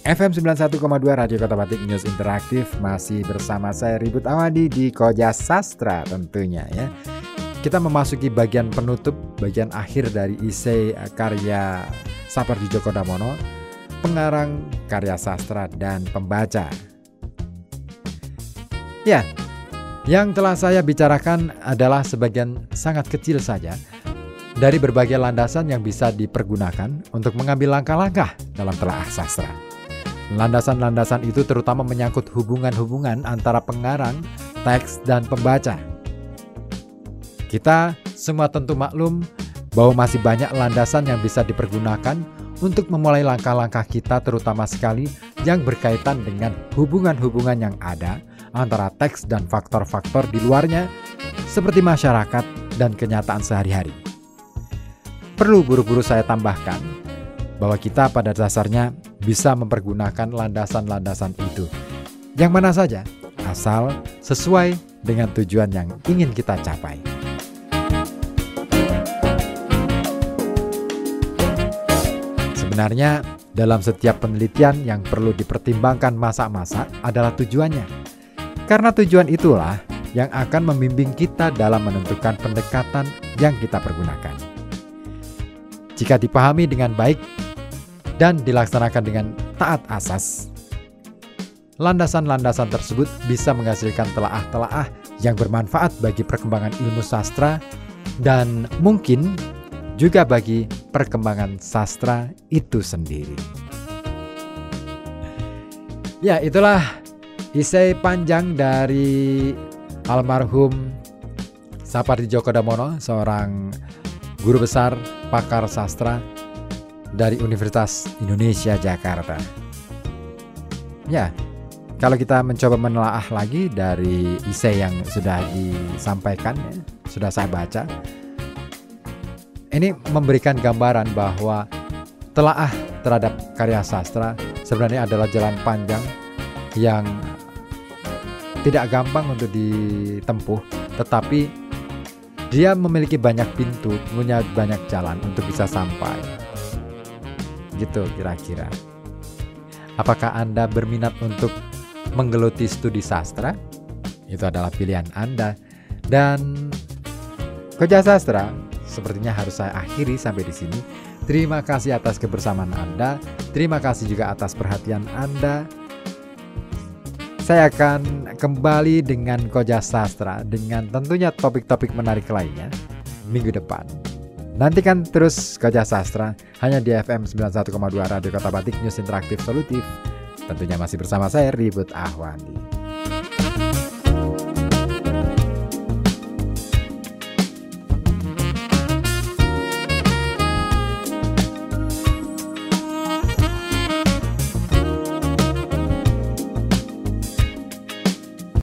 FM 91,2 Radio Kota Batik News Interaktif masih bersama saya Ribut Awadi di Koja Sastra tentunya ya. Kita memasuki bagian penutup, bagian akhir dari isei karya Sapardi Djoko Damono, pengarang karya sastra dan pembaca. Ya, yang telah saya bicarakan adalah sebagian sangat kecil saja dari berbagai landasan yang bisa dipergunakan untuk mengambil langkah-langkah dalam telaah sastra. Landasan-landasan itu terutama menyangkut hubungan-hubungan antara pengarang, teks, dan pembaca. Kita semua tentu maklum bahwa masih banyak landasan yang bisa dipergunakan untuk memulai langkah-langkah kita terutama sekali yang berkaitan dengan hubungan-hubungan yang ada antara teks dan faktor-faktor di luarnya seperti masyarakat dan kenyataan sehari-hari. Perlu buru-buru saya tambahkan bahwa kita pada dasarnya bisa mempergunakan landasan-landasan itu. Yang mana saja, asal sesuai dengan tujuan yang ingin kita capai. Sebenarnya, dalam setiap penelitian yang perlu dipertimbangkan masa-masa adalah tujuannya. Karena tujuan itulah yang akan membimbing kita dalam menentukan pendekatan yang kita pergunakan. Jika dipahami dengan baik, dan dilaksanakan dengan taat asas. Landasan-landasan tersebut bisa menghasilkan telaah-telaah yang bermanfaat bagi perkembangan ilmu sastra dan mungkin juga bagi perkembangan sastra itu sendiri. Ya, itulah isai panjang dari almarhum Sapardi Djoko Damono, seorang guru besar pakar sastra dari Universitas Indonesia Jakarta. Ya, kalau kita mencoba menelaah lagi dari isi yang sudah disampaikan, ya, sudah saya baca, ini memberikan gambaran bahwa telaah terhadap karya sastra sebenarnya adalah jalan panjang yang tidak gampang untuk ditempuh, tetapi dia memiliki banyak pintu, punya banyak jalan untuk bisa sampai. Gitu kira-kira. Apakah Anda berminat untuk menggeluti studi sastra? Itu adalah pilihan Anda. Dan kerja sastra sepertinya harus saya akhiri sampai di sini. Terima kasih atas kebersamaan Anda. Terima kasih juga atas perhatian Anda. Saya akan kembali dengan Koja Sastra dengan tentunya topik-topik menarik lainnya minggu depan. Nantikan terus Gajah Sastra hanya di FM 91,2 Radio Kota Batik News Interaktif Solutif. Tentunya masih bersama saya Ribut Ahwandi.